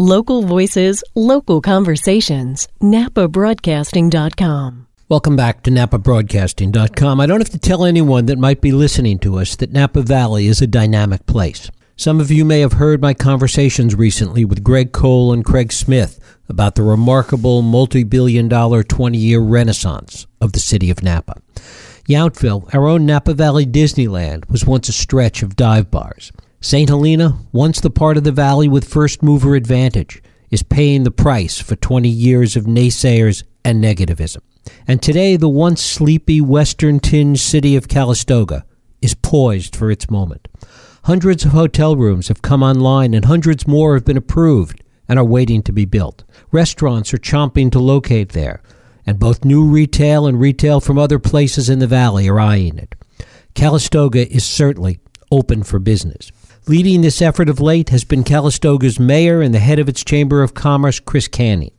Local voices, local conversations. NapaBroadcasting.com. Welcome back to NapaBroadcasting.com. I don't have to tell anyone that might be listening to us that Napa Valley is a dynamic place. Some of you may have heard my conversations recently with Greg Cole and Craig Smith about the remarkable multi billion dollar 20 year renaissance of the city of Napa. Yountville, our own Napa Valley Disneyland, was once a stretch of dive bars. St. Helena, once the part of the valley with first mover advantage, is paying the price for 20 years of naysayers and negativism. And today, the once sleepy western tinged city of Calistoga is poised for its moment. Hundreds of hotel rooms have come online, and hundreds more have been approved and are waiting to be built. Restaurants are chomping to locate there and both new retail and retail from other places in the valley are eyeing it. Calistoga is certainly open for business. Leading this effort of late has been Calistoga's mayor and the head of its Chamber of Commerce, Chris Canning.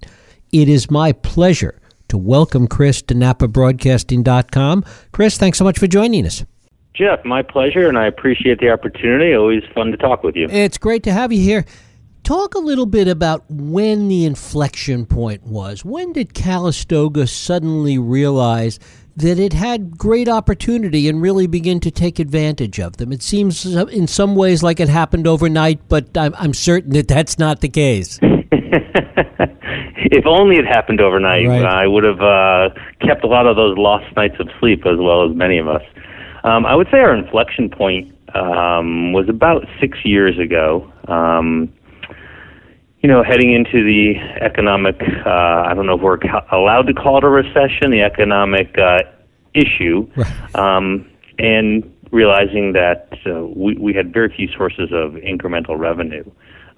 It is my pleasure to welcome Chris to NapaBroadcasting.com. Chris, thanks so much for joining us. Jeff, my pleasure, and I appreciate the opportunity. Always fun to talk with you. It's great to have you here. Talk a little bit about when the inflection point was. When did Calistoga suddenly realize that it had great opportunity and really begin to take advantage of them? It seems in some ways like it happened overnight, but I'm, I'm certain that that's not the case. if only it happened overnight, right. I would have uh, kept a lot of those lost nights of sleep, as well as many of us. Um, I would say our inflection point um, was about six years ago. Um, you know, heading into the economic, uh, I don't know if we're allowed to call it a recession, the economic uh, issue, um, and realizing that uh, we, we had very few sources of incremental revenue.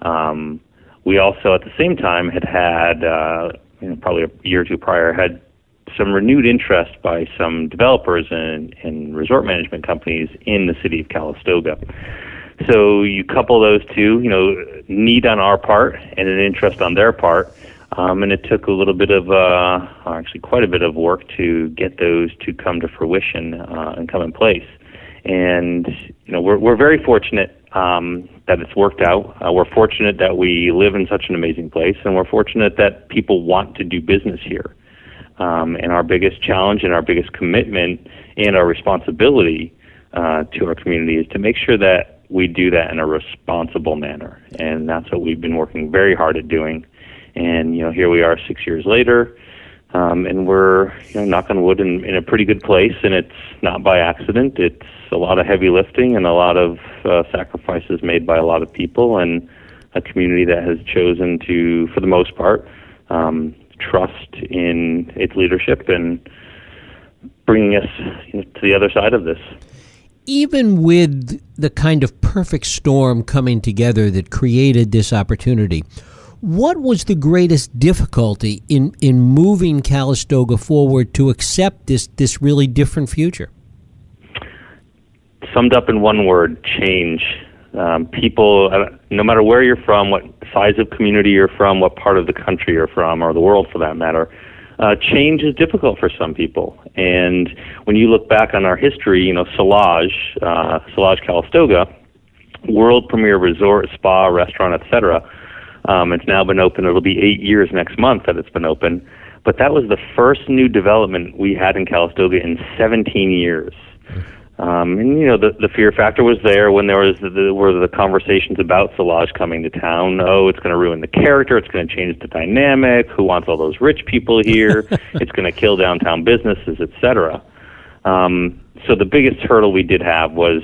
Um, we also, at the same time, had had, uh, you know, probably a year or two prior, had some renewed interest by some developers and, and resort management companies in the city of Calistoga. So you couple those two, you know, need on our part and an interest on their part. Um, and it took a little bit of, uh, actually quite a bit of work to get those to come to fruition uh, and come in place. And you know, we're we're very fortunate um, that it's worked out. Uh, we're fortunate that we live in such an amazing place, and we're fortunate that people want to do business here. Um, and our biggest challenge and our biggest commitment and our responsibility uh, to our community is to make sure that we do that in a responsible manner. And that's what we've been working very hard at doing. And, you know, here we are six years later, um, and we're, you know, knock on wood, in, in a pretty good place. And it's not by accident. It's a lot of heavy lifting and a lot of uh, sacrifices made by a lot of people and a community that has chosen to, for the most part, um, trust in its leadership and bringing us you know, to the other side of this even with the kind of perfect storm coming together that created this opportunity, what was the greatest difficulty in, in moving Calistoga forward to accept this, this really different future? Summed up in one word change. Um, people, uh, no matter where you're from, what size of community you're from, what part of the country you're from, or the world for that matter, uh, change is difficult for some people. And when you look back on our history, you know, Solage, uh, Solage Calistoga, world premier resort, spa, restaurant, etc. Um, it's now been open. It'll be eight years next month that it's been open. But that was the first new development we had in Calistoga in 17 years. Um, and you know the the fear factor was there when there was the, the were the conversations about Solage coming to town. Oh, it's going to ruin the character. It's going to change the dynamic. Who wants all those rich people here? it's going to kill downtown businesses, etc. Um, so the biggest hurdle we did have was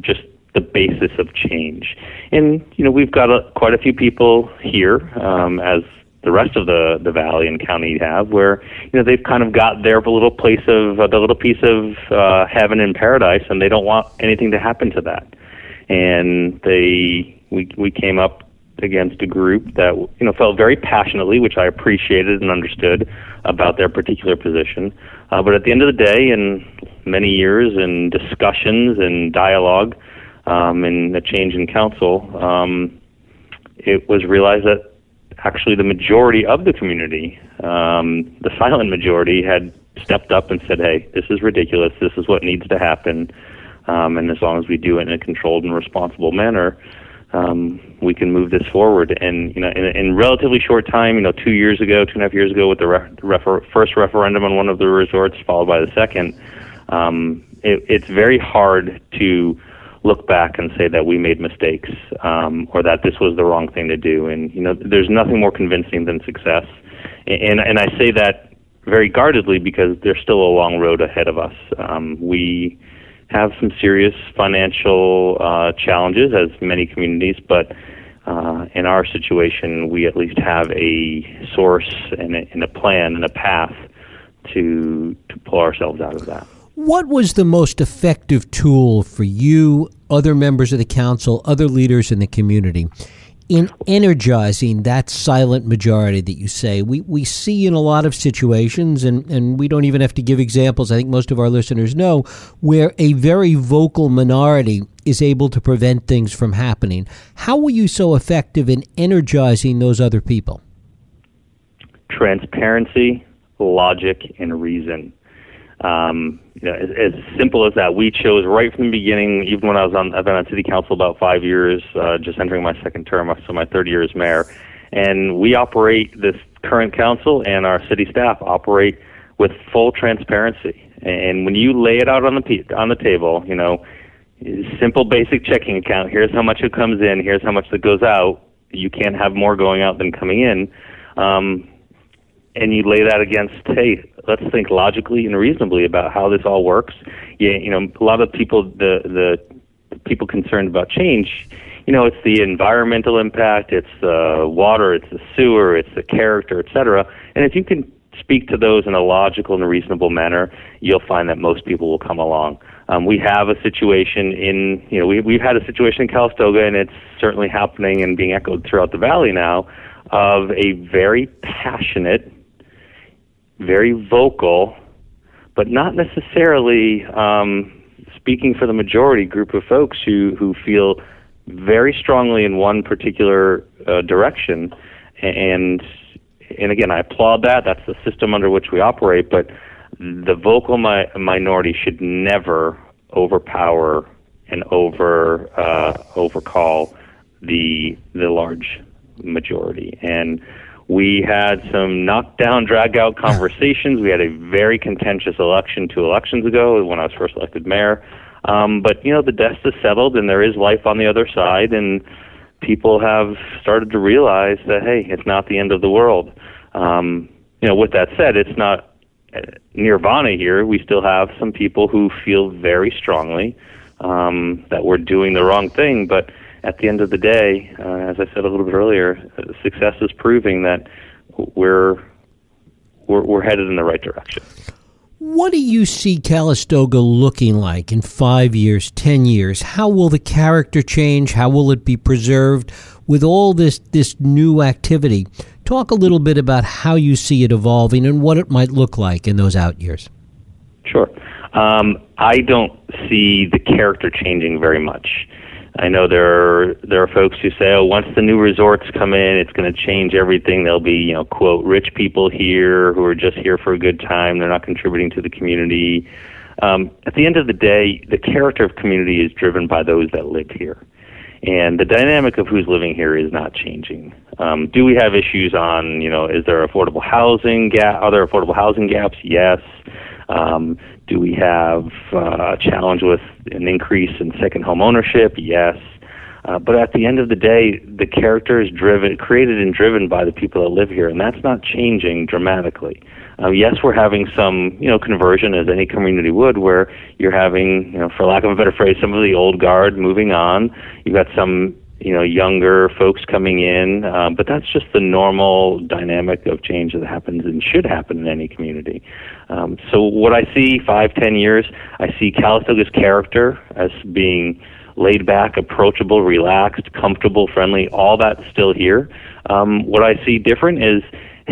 just the basis of change. And you know we've got a, quite a few people here um, as the rest of the the valley and county have, where you know they've kind of got their little place of uh, the little piece of uh, heaven and paradise, and they don't want anything to happen to that. And they we we came up against a group that you know felt very passionately, which I appreciated and understood about their particular position. Uh, but at the end of the day, in many years and discussions and dialogue um, and a change in council, um, it was realized that actually the majority of the community, um, the silent majority, had stepped up and said, "Hey, this is ridiculous. This is what needs to happen." Um, and as long as we do it in a controlled and responsible manner, um, we can move this forward. And you know, in, in relatively short time, you know, two years ago, two and a half years ago, with the re- refer- first referendum on one of the resorts, followed by the second, um, it, it's very hard to look back and say that we made mistakes um, or that this was the wrong thing to do. And you know, there's nothing more convincing than success. And and I say that very guardedly because there's still a long road ahead of us. Um, we have some serious financial uh, challenges, as many communities, but uh, in our situation, we at least have a source and a, and a plan and a path to to pull ourselves out of that. What was the most effective tool for you, other members of the council, other leaders in the community in energizing that silent majority that you say? We, we see in a lot of situations and, and we don't even have to give examples i think most of our listeners know where a very vocal minority is able to prevent things from happening. How were you so effective in energizing those other people? Transparency logic and reason um, you know, as, as simple as that. We chose right from the beginning, even when I was on, I've been on city council about five years, uh, just entering my second term, so my third year as mayor. And we operate this current council and our city staff operate with full transparency. And when you lay it out on the on the table, you know, simple basic checking account. Here's how much it comes in. Here's how much that goes out. You can't have more going out than coming in. Um, and you lay that against, hey, let's think logically and reasonably about how this all works. Yeah, you know, a lot of people, the the people concerned about change, you know, it's the environmental impact, it's the water, it's the sewer, it's the character, et cetera. And if you can speak to those in a logical and reasonable manner, you'll find that most people will come along. Um, we have a situation in, you know, we, we've had a situation in Calistoga, and it's certainly happening and being echoed throughout the valley now, of a very passionate very vocal, but not necessarily um, speaking for the majority group of folks who, who feel very strongly in one particular uh, direction. And and again, I applaud that. That's the system under which we operate. But the vocal mi- minority should never overpower and over uh, overcall the the large majority. And we had some knockdown, drag out conversations. We had a very contentious election two elections ago when I was first elected mayor. Um, but, you know, the dust is settled and there is life on the other side, and people have started to realize that, hey, it's not the end of the world. Um, you know, with that said, it's not uh, nirvana here. We still have some people who feel very strongly um, that we're doing the wrong thing, but at the end of the day, uh, as I said a little bit earlier, uh, success is proving that we're, we're we're headed in the right direction. What do you see Calistoga looking like in five years, ten years? How will the character change? How will it be preserved with all this this new activity? Talk a little bit about how you see it evolving and what it might look like in those out years. Sure. Um, I don't see the character changing very much. I know there are there are folks who say, "Oh, once the new resorts come in, it's going to change everything. There'll be, you know, quote, rich people here who are just here for a good time. They're not contributing to the community." Um, at the end of the day, the character of community is driven by those that live here, and the dynamic of who's living here is not changing. Um, do we have issues on, you know, is there affordable housing gap? Are there affordable housing gaps? Yes. Um, do we have uh, a challenge with an increase in second home ownership? Yes. Uh, but at the end of the day, the character is driven, created and driven by the people that live here, and that's not changing dramatically. Uh, yes, we're having some, you know, conversion as any community would, where you're having, you know, for lack of a better phrase, some of the old guard moving on. You've got some you know younger folks coming in um, but that's just the normal dynamic of change that happens and should happen in any community. Um, so what i see five ten years i see calistoga's character as being laid back approachable relaxed comfortable friendly all that's still here. Um, what i see different is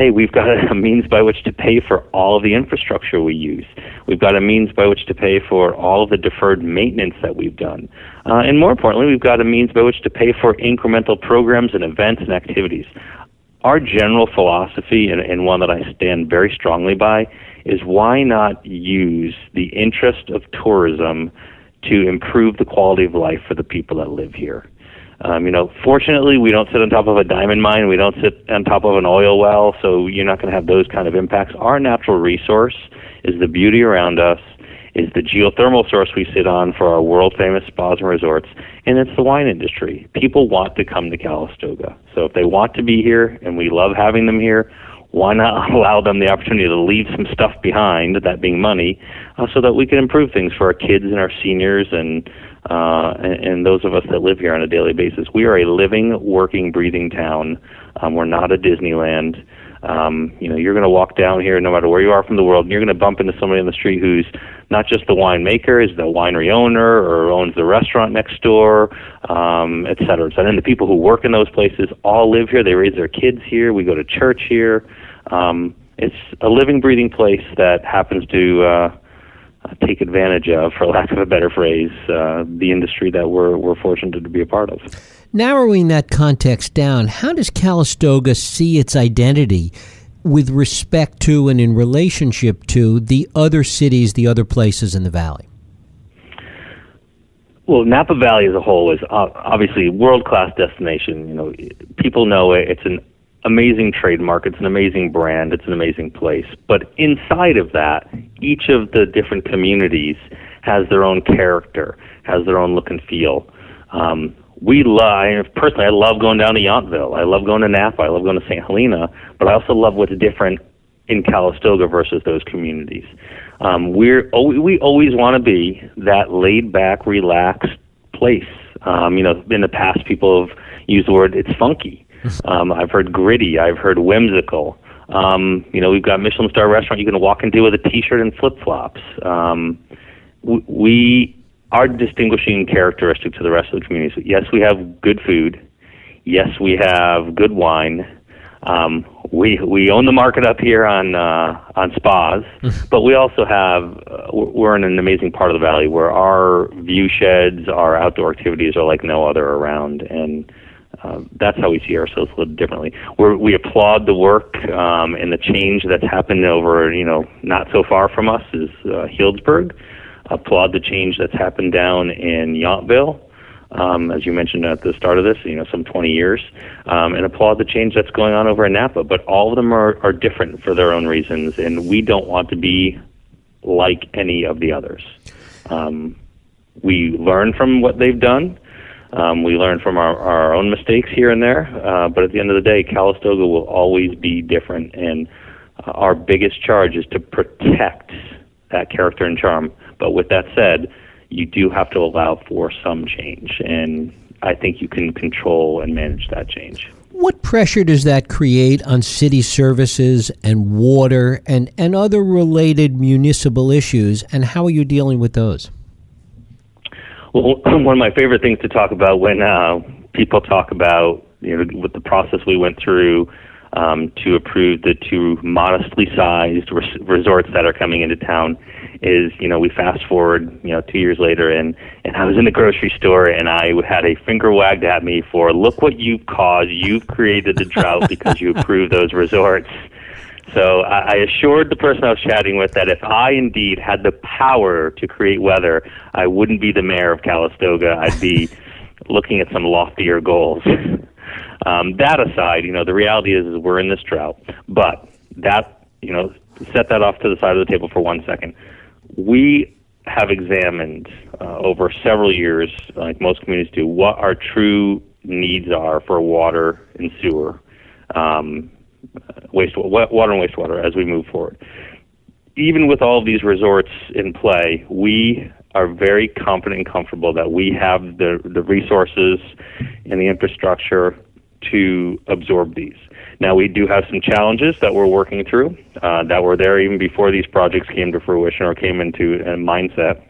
hey, we've got a means by which to pay for all of the infrastructure we use. We've got a means by which to pay for all of the deferred maintenance that we've done. Uh, and more importantly, we've got a means by which to pay for incremental programs and events and activities. Our general philosophy, and, and one that I stand very strongly by, is why not use the interest of tourism to improve the quality of life for the people that live here? Um, you know, fortunately, we don't sit on top of a diamond mine. We don't sit on top of an oil well, so you're not going to have those kind of impacts. Our natural resource is the beauty around us, is the geothermal source we sit on for our world famous spas and resorts, and it's the wine industry. People want to come to Calistoga. So if they want to be here, and we love having them here, why not allow them the opportunity to leave some stuff behind, that being money, uh, so that we can improve things for our kids and our seniors and uh, and, and those of us that live here on a daily basis. We are a living, working, breathing town. Um, we're not a Disneyland. Um, you know, you're going to walk down here, no matter where you are from the world, and you're going to bump into somebody on the street who's not just the winemaker, is the winery owner, or owns the restaurant next door, um, et cetera. And then the people who work in those places all live here. They raise their kids here. We go to church here. Um, it's a living, breathing place that happens to uh, take advantage of, for lack of a better phrase, uh, the industry that we're we're fortunate to be a part of. Narrowing that context down, how does Calistoga see its identity with respect to and in relationship to the other cities, the other places in the valley? Well, Napa Valley as a whole is obviously world class destination. You know, people know it. It's an amazing trademark. It's an amazing brand. It's an amazing place. But inside of that, each of the different communities has their own character, has their own look and feel. Um, we love, personally, I love going down to Yountville. I love going to Napa. I love going to St. Helena. But I also love what's different in Calistoga versus those communities. Um, we're we always want to be that laid back, relaxed place. Um, you know, in the past, people have used the word "it's funky." Um, I've heard gritty. I've heard whimsical. Um, you know, we've got Michelin star restaurant you can walk into with a T-shirt and flip flops. Um, we our distinguishing characteristic to the rest of the community. Yes, we have good food. Yes, we have good wine. Um, we we own the market up here on uh, on spas, but we also have uh, we're in an amazing part of the valley where our view sheds, our outdoor activities are like no other around, and uh, that's how we see ourselves a little differently. We're, we applaud the work um, and the change that's happened over, you know, not so far from us is uh, Healdsburg. Applaud the change that's happened down in Yountville. Um, as you mentioned at the start of this, you know, some 20 years, um, and applaud the change that's going on over in Napa. But all of them are, are different for their own reasons, and we don't want to be like any of the others. Um, we learn from what they've done. Um, we learn from our, our own mistakes here and there, uh, but at the end of the day, Calistoga will always be different, and uh, our biggest charge is to protect that character and charm. But with that said, you do have to allow for some change, and I think you can control and manage that change. What pressure does that create on city services and water and, and other related municipal issues, and how are you dealing with those? Well, one of my favorite things to talk about when uh, people talk about you know with the process we went through um, to approve the two modestly sized res- resorts that are coming into town is you know we fast forward you know two years later and and I was in the grocery store and I had a finger wagged at me for look what you've caused. You've created the drought because you approved those resorts so I, I assured the person I was chatting with that if I indeed had the power to create weather, I wouldn't be the mayor of Calistoga. I'd be looking at some loftier goals. um, that aside, you know, the reality is, is we're in this drought. But that, you know, set that off to the side of the table for one second. We have examined uh, over several years, like most communities do, what our true needs are for water and sewer. Um, waste water and wastewater as we move forward. Even with all of these resorts in play, we are very confident and comfortable that we have the the resources and the infrastructure to absorb these. Now we do have some challenges that we're working through uh, that were there even before these projects came to fruition or came into a mindset.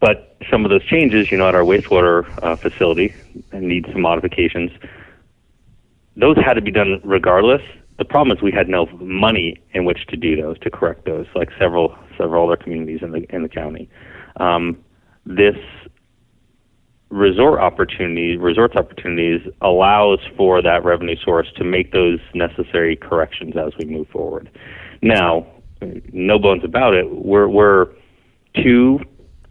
But some of those changes, you know, at our wastewater uh, facility need some modifications those had to be done regardless. The problem is we had no money in which to do those to correct those, like several several other communities in the in the county. Um, this resort opportunity, resorts opportunities, allows for that revenue source to make those necessary corrections as we move forward. Now, no bones about it. We're we're two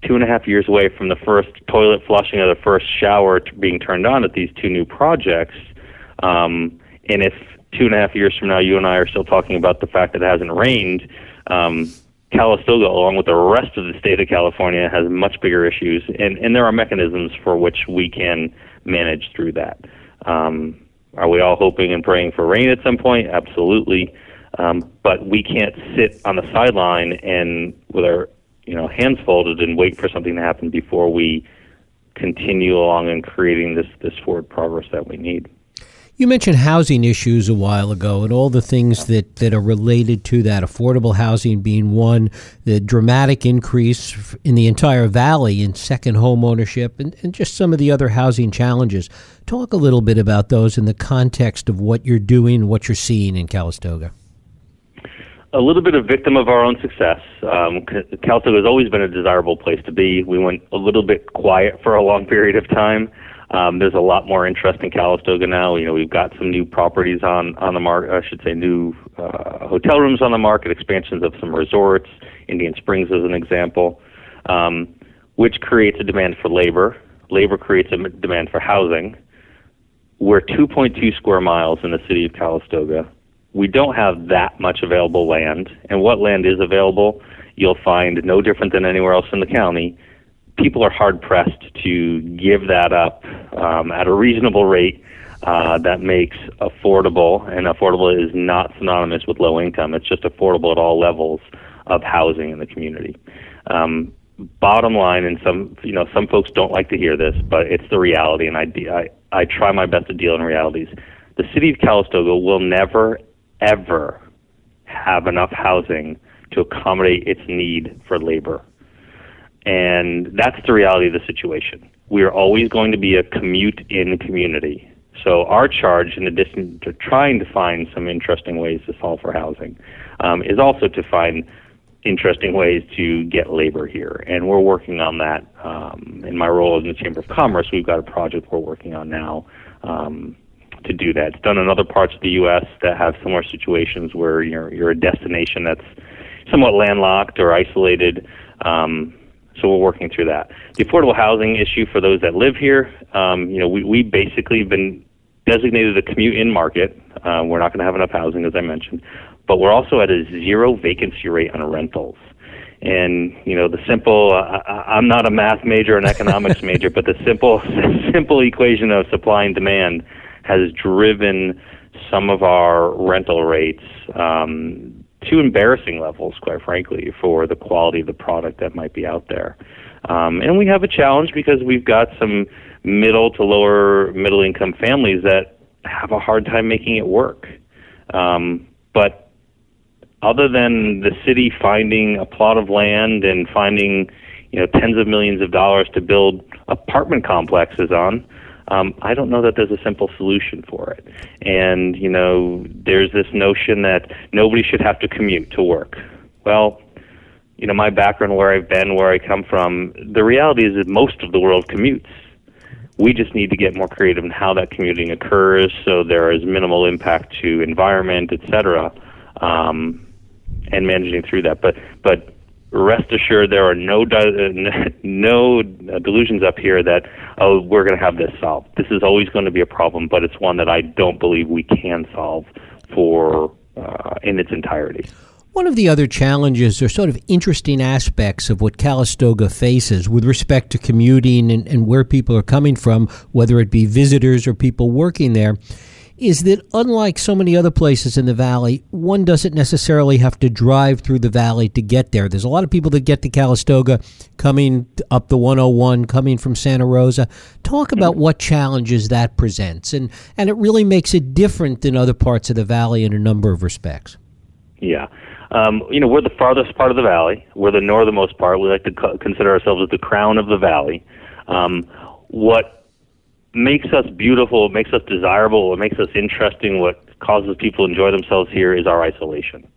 two and a half years away from the first toilet flushing or the first shower being turned on at these two new projects. Um, and if two and a half years from now you and I are still talking about the fact that it hasn't rained, um, Calistoga, along with the rest of the state of California, has much bigger issues, and, and there are mechanisms for which we can manage through that. Um, are we all hoping and praying for rain at some point? Absolutely. Um, but we can't sit on the sideline and with our you know hands folded and wait for something to happen before we continue along in creating this this forward progress that we need. You mentioned housing issues a while ago and all the things that, that are related to that, affordable housing being one, the dramatic increase in the entire valley in second home ownership, and, and just some of the other housing challenges. Talk a little bit about those in the context of what you're doing, what you're seeing in Calistoga. A little bit of victim of our own success. Um, Calistoga has always been a desirable place to be. We went a little bit quiet for a long period of time. Um, there's a lot more interest in Calistoga now. You know, we've got some new properties on on the market. I should say, new uh, hotel rooms on the market, expansions of some resorts, Indian Springs as an example, um, which creates a demand for labor. Labor creates a demand for housing. We're 2.2 square miles in the city of Calistoga. We don't have that much available land, and what land is available, you'll find no different than anywhere else in the county people are hard pressed to give that up um, at a reasonable rate uh, that makes affordable, and affordable is not synonymous with low income. It's just affordable at all levels of housing in the community. Um, bottom line, and some you know some folks don't like to hear this, but it's the reality, and I, I I try my best to deal in realities. The city of Calistoga will never ever have enough housing to accommodate its need for labor. And that's the reality of the situation. We are always going to be a commute in community. So our charge, in addition to trying to find some interesting ways to solve for housing, um, is also to find interesting ways to get labor here. And we're working on that. Um, in my role in the Chamber of Commerce, we've got a project we're working on now um, to do that. It's done in other parts of the U.S. that have similar situations where you're, you're a destination that's somewhat landlocked or isolated. Um, so we're working through that. The affordable housing issue for those that live here, um, you know, we, we basically have been designated a commute in market. Uh, we're not going to have enough housing, as I mentioned, but we're also at a zero vacancy rate on rentals. And you know the simple. Uh, I'm not a math major, or an economics major, but the simple, simple equation of supply and demand has driven some of our rental rates um, to embarrassing levels, quite frankly, for the quality of the product that might be out there. Um, and we have a challenge because we've got some middle to lower middle income families that have a hard time making it work. Um, but other than the city finding a plot of land and finding you know tens of millions of dollars to build apartment complexes on, um, I don't know that there's a simple solution for it. And, you know, there's this notion that nobody should have to commute to work. Well, you know, my background, where I've been, where I come from, the reality is that most of the world commutes. We just need to get more creative in how that commuting occurs so there is minimal impact to environment, et cetera, um, and managing through that. But, but rest assured there are no no delusions up here that oh we're going to have this solved. This is always going to be a problem, but it's one that I don't believe we can solve for uh, in its entirety. One of the other challenges or sort of interesting aspects of what Calistoga faces with respect to commuting and, and where people are coming from, whether it be visitors or people working there, is that unlike so many other places in the valley, one doesn't necessarily have to drive through the valley to get there. There's a lot of people that get to Calistoga coming up the 101, coming from Santa Rosa. Talk about mm-hmm. what challenges that presents, and, and it really makes it different than other parts of the valley in a number of respects. Yeah. Um, you know, we're the farthest part of the valley. We're the northernmost part. We like to co- consider ourselves as the crown of the valley. Um, what makes us beautiful, makes us desirable, what makes us interesting, what causes people to enjoy themselves here is our isolation.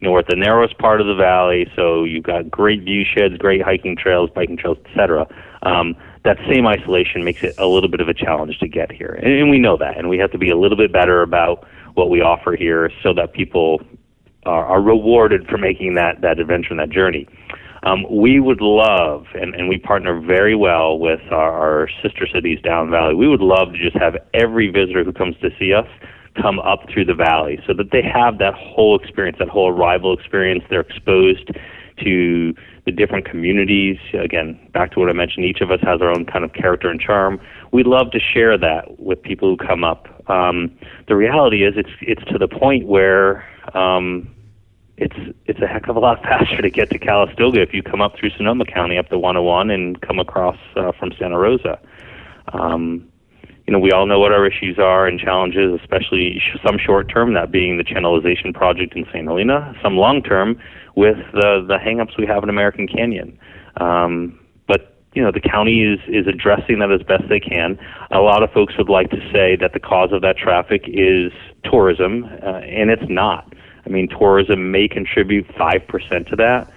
You know, we're at the narrowest part of the valley, so you've got great view sheds, great hiking trails, biking trails, etc. Um, that same isolation makes it a little bit of a challenge to get here, and, and we know that, and we have to be a little bit better about what we offer here so that people are, are rewarded for making that that adventure and that journey. Um, we would love, and, and we partner very well with our, our sister cities down valley. We would love to just have every visitor who comes to see us come up through the valley so that they have that whole experience, that whole arrival experience. They're exposed to the different communities. Again, back to what I mentioned, each of us has our own kind of character and charm. We'd love to share that with people who come up. Um, the reality is, it's it's to the point where um, it's it's a heck of a lot faster to get to Calistoga if you come up through Sonoma County up the 101 and come across uh, from Santa Rosa. Um, you know, we all know what our issues are and challenges, especially some short term, that being the channelization project in St. Helena, some long term with the the hangups we have in American Canyon. Um, but you know, the county is is addressing that as best they can. A lot of folks would like to say that the cause of that traffic is tourism, uh, and it's not. I mean, tourism may contribute five percent to that.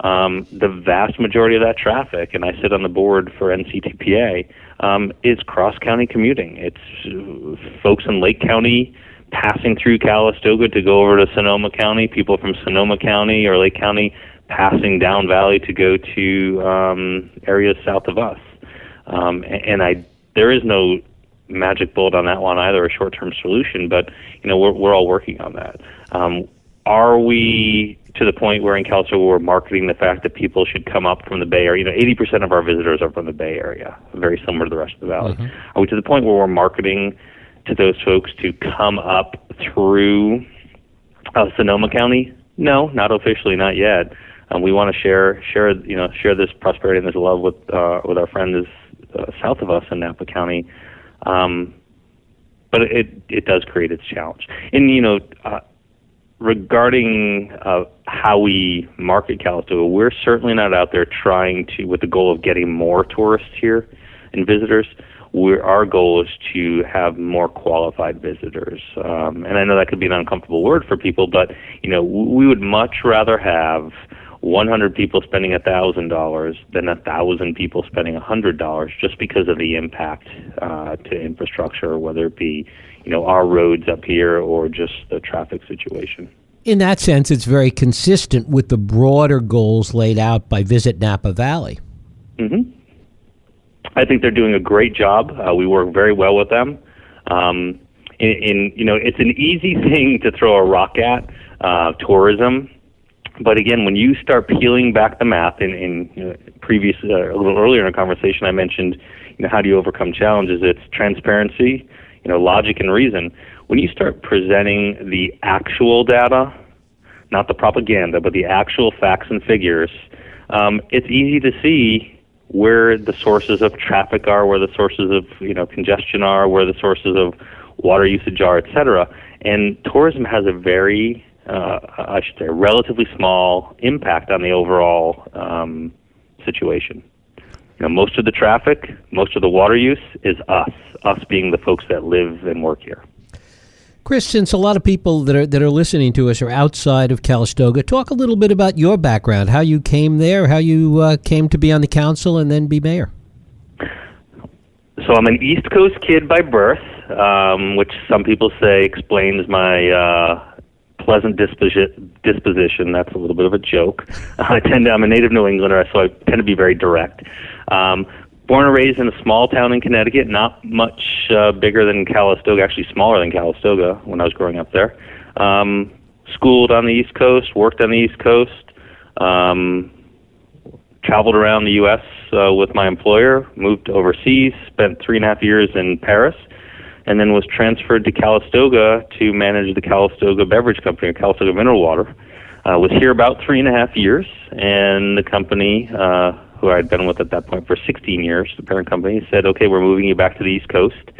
Um, the vast majority of that traffic, and I sit on the board for NCTPA um, is cross county commuting. It's uh, folks in Lake County passing through Calistoga to go over to Sonoma County, people from Sonoma County or Lake County passing down valley to go to um, areas south of us. Um, and I, there is no magic bullet on that one either, a short-term solution. But you know, we're we're all working on that. Um, are we to the point where in Calistoga we're marketing the fact that people should come up from the Bay Area. You know, 80% of our visitors are from the Bay Area, very similar to the rest of the valley. Mm-hmm. Are we to the point where we're marketing to those folks to come up through uh, Sonoma County? No, not officially, not yet. Um, we want to share share you know share this prosperity and this love with uh, with our friends uh, south of us in Napa County. Um, but it it does create its challenge. And you know, uh, regarding uh, how we market Calistoga, we're certainly not out there trying to, with the goal of getting more tourists here and visitors. We're, our goal is to have more qualified visitors, um, and I know that could be an uncomfortable word for people, but you know we would much rather have 100 people spending $1,000 than 1,000 people spending $100 just because of the impact uh, to infrastructure, whether it be you know our roads up here or just the traffic situation. In that sense, it's very consistent with the broader goals laid out by Visit Napa Valley. Mm-hmm. I think they're doing a great job. Uh, we work very well with them. Um, in, in, you know, it's an easy thing to throw a rock at uh, tourism, but again, when you start peeling back the math, in, in you know, previous uh, a little earlier in our conversation, I mentioned, you know, how do you overcome challenges? It's transparency, you know, logic and reason. When you start presenting the actual data, not the propaganda, but the actual facts and figures, um, it's easy to see where the sources of traffic are, where the sources of you know congestion are, where the sources of water usage are, et cetera. And tourism has a very, uh, I should say, relatively small impact on the overall um, situation. You know, most of the traffic, most of the water use is us, us being the folks that live and work here. Chris, since a lot of people that are that are listening to us are outside of Calistoga, talk a little bit about your background, how you came there, how you uh, came to be on the council, and then be mayor. So I'm an East Coast kid by birth, um, which some people say explains my uh, pleasant disposi- disposition. That's a little bit of a joke. I tend to, I'm a native New Englander, so I tend to be very direct. Um, born and raised in a small town in Connecticut, not much uh, bigger than Calistoga, actually smaller than Calistoga when I was growing up there. Um, schooled on the East Coast, worked on the East Coast, um, traveled around the U.S. Uh, with my employer, moved overseas, spent three and a half years in Paris, and then was transferred to Calistoga to manage the Calistoga Beverage Company, or Calistoga Mineral Water. Uh, was here about three and a half years, and the company uh, who I'd been with at that point for 16 years, the parent company, said, okay, we're moving you back to the East Coast.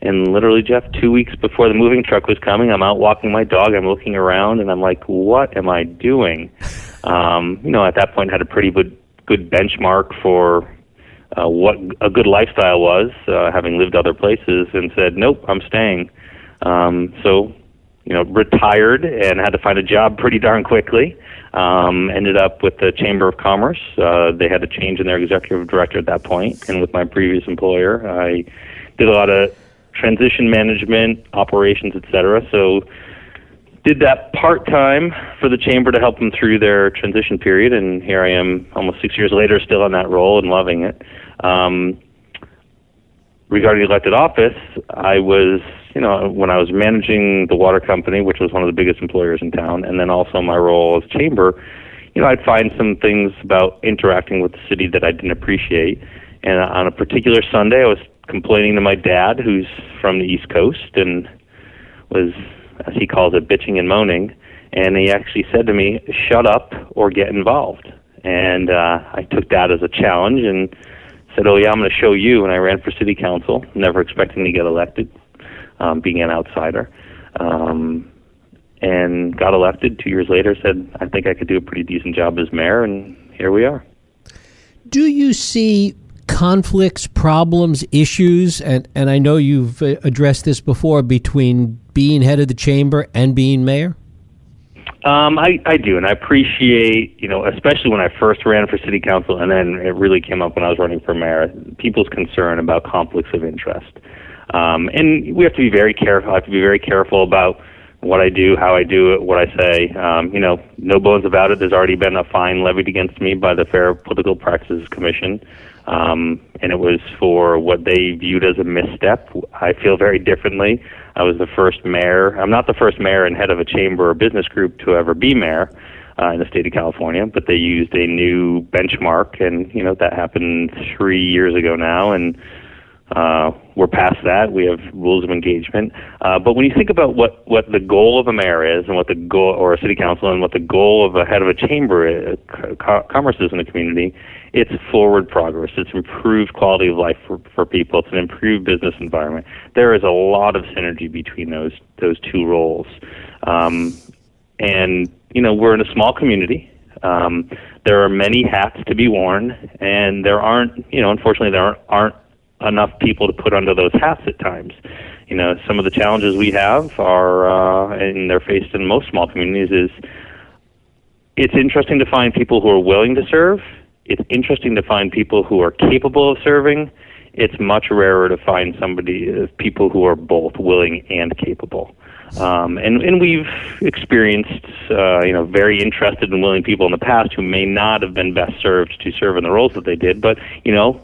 And literally, Jeff, two weeks before the moving truck was coming, I'm out walking my dog. I'm looking around, and I'm like, what am I doing? Um, you know, at that point, had a pretty good, good benchmark for uh, what a good lifestyle was, uh, having lived other places, and said, nope, I'm staying. Um, so, you know, retired and had to find a job pretty darn quickly. Um, ended up with the Chamber of Commerce. Uh, they had a change in their executive director at that point, and with my previous employer, I did a lot of transition management, operations, et cetera. So did that part time for the chamber to help them through their transition period, and here I am, almost six years later, still in that role and loving it. Um, regarding elected office, I was, you know, when I was managing the water company, which was one of the biggest employers in town, and then also my role as chamber, you know, I'd find some things about interacting with the city that I didn't appreciate. And on a particular Sunday, I was complaining to my dad, who's from the East Coast, and was as he calls it, bitching and moaning. And he actually said to me, "Shut up or get involved." And uh, I took that as a challenge and said, "Oh yeah, I'm going to show you." And I ran for city council, never expecting to get elected, um, being an outsider, um, and got elected. Two years later, said, "I think I could do a pretty decent job as mayor," and here we are. Do you see conflicts, problems, issues, and, and I know you've uh, addressed this before between being head of the chamber and being mayor? Um, I, I do, and I appreciate, you know, especially when I first ran for city council, and then it really came up when I was running for mayor, people's concern about conflicts of interest. Um, and we have to be very careful. I have to be very careful about what I do, how I do it, what I say. Um, you know, no bones about it. There's already been a fine levied against me by the Fair Political Practices Commission um, and it was for what they viewed as a misstep. I feel very differently. I was the first mayor. I'm not the first mayor and head of a chamber or business group to ever be mayor uh, in the state of California, but they used a new benchmark, and you know that happened three years ago now, and uh, we're past that. We have rules of engagement. Uh, but when you think about what, what the goal of a mayor is, and what the goal, or a city council, and what the goal of a head of a chamber, is, co- commerce is in the community, it's forward progress. It's improved quality of life for, for people. It's an improved business environment. There is a lot of synergy between those those two roles. Um, and you know, we're in a small community. Um, there are many hats to be worn, and there aren't, you know, unfortunately, there aren't, aren't enough people to put under those hats at times. You know, some of the challenges we have are, uh, and they're faced in most small communities, is it's interesting to find people who are willing to serve it's interesting to find people who are capable of serving. It's much rarer to find somebody, uh, people who are both willing and capable. Um, and and we've experienced, uh, you know, very interested and willing people in the past who may not have been best served to serve in the roles that they did. But you know,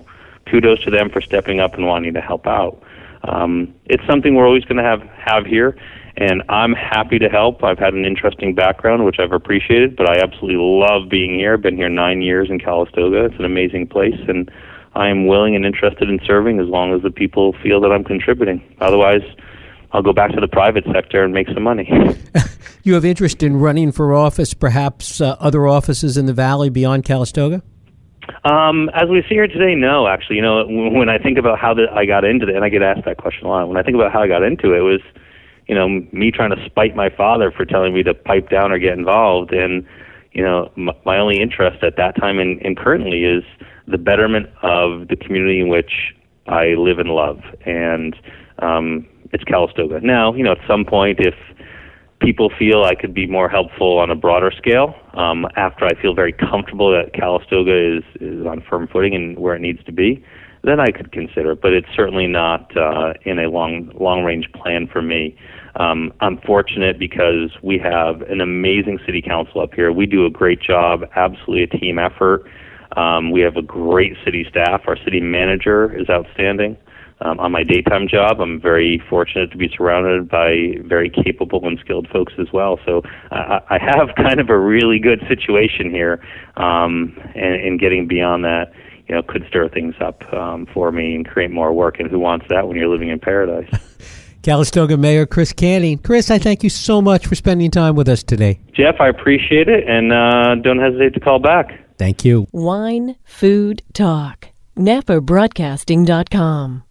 kudos to them for stepping up and wanting to help out. Um, it's something we're always going to have have here and I'm happy to help. I've had an interesting background, which I've appreciated, but I absolutely love being here. I've been here nine years in Calistoga. It's an amazing place, and I am willing and interested in serving as long as the people feel that I'm contributing. Otherwise, I'll go back to the private sector and make some money. you have interest in running for office, perhaps uh, other offices in the valley beyond Calistoga? Um, as we see here today, no. Actually, you know, when I think about how the, I got into it, and I get asked that question a lot. When I think about how I got into it, it was you know, me trying to spite my father for telling me to pipe down or get involved. And, you know, m- my only interest at that time and, and currently is the betterment of the community in which I live and love. And um, it's Calistoga. Now, you know, at some point, if people feel I could be more helpful on a broader scale, um, after I feel very comfortable that Calistoga is, is on firm footing and where it needs to be, then I could consider it. But it's certainly not uh, in a long long range plan for me. Um, I'm fortunate because we have an amazing city council up here. We do a great job, absolutely a team effort. Um, we have a great city staff. Our city manager is outstanding. Um, on my daytime job, I'm very fortunate to be surrounded by very capable and skilled folks as well. So I, I have kind of a really good situation here, um, and, and getting beyond that, you know, could stir things up um, for me and create more work. And who wants that when you're living in paradise? Calistoga Mayor Chris Canning. Chris, I thank you so much for spending time with us today. Jeff, I appreciate it, and uh, don't hesitate to call back. Thank you. Wine, food, talk. NapaBroadcasting.com.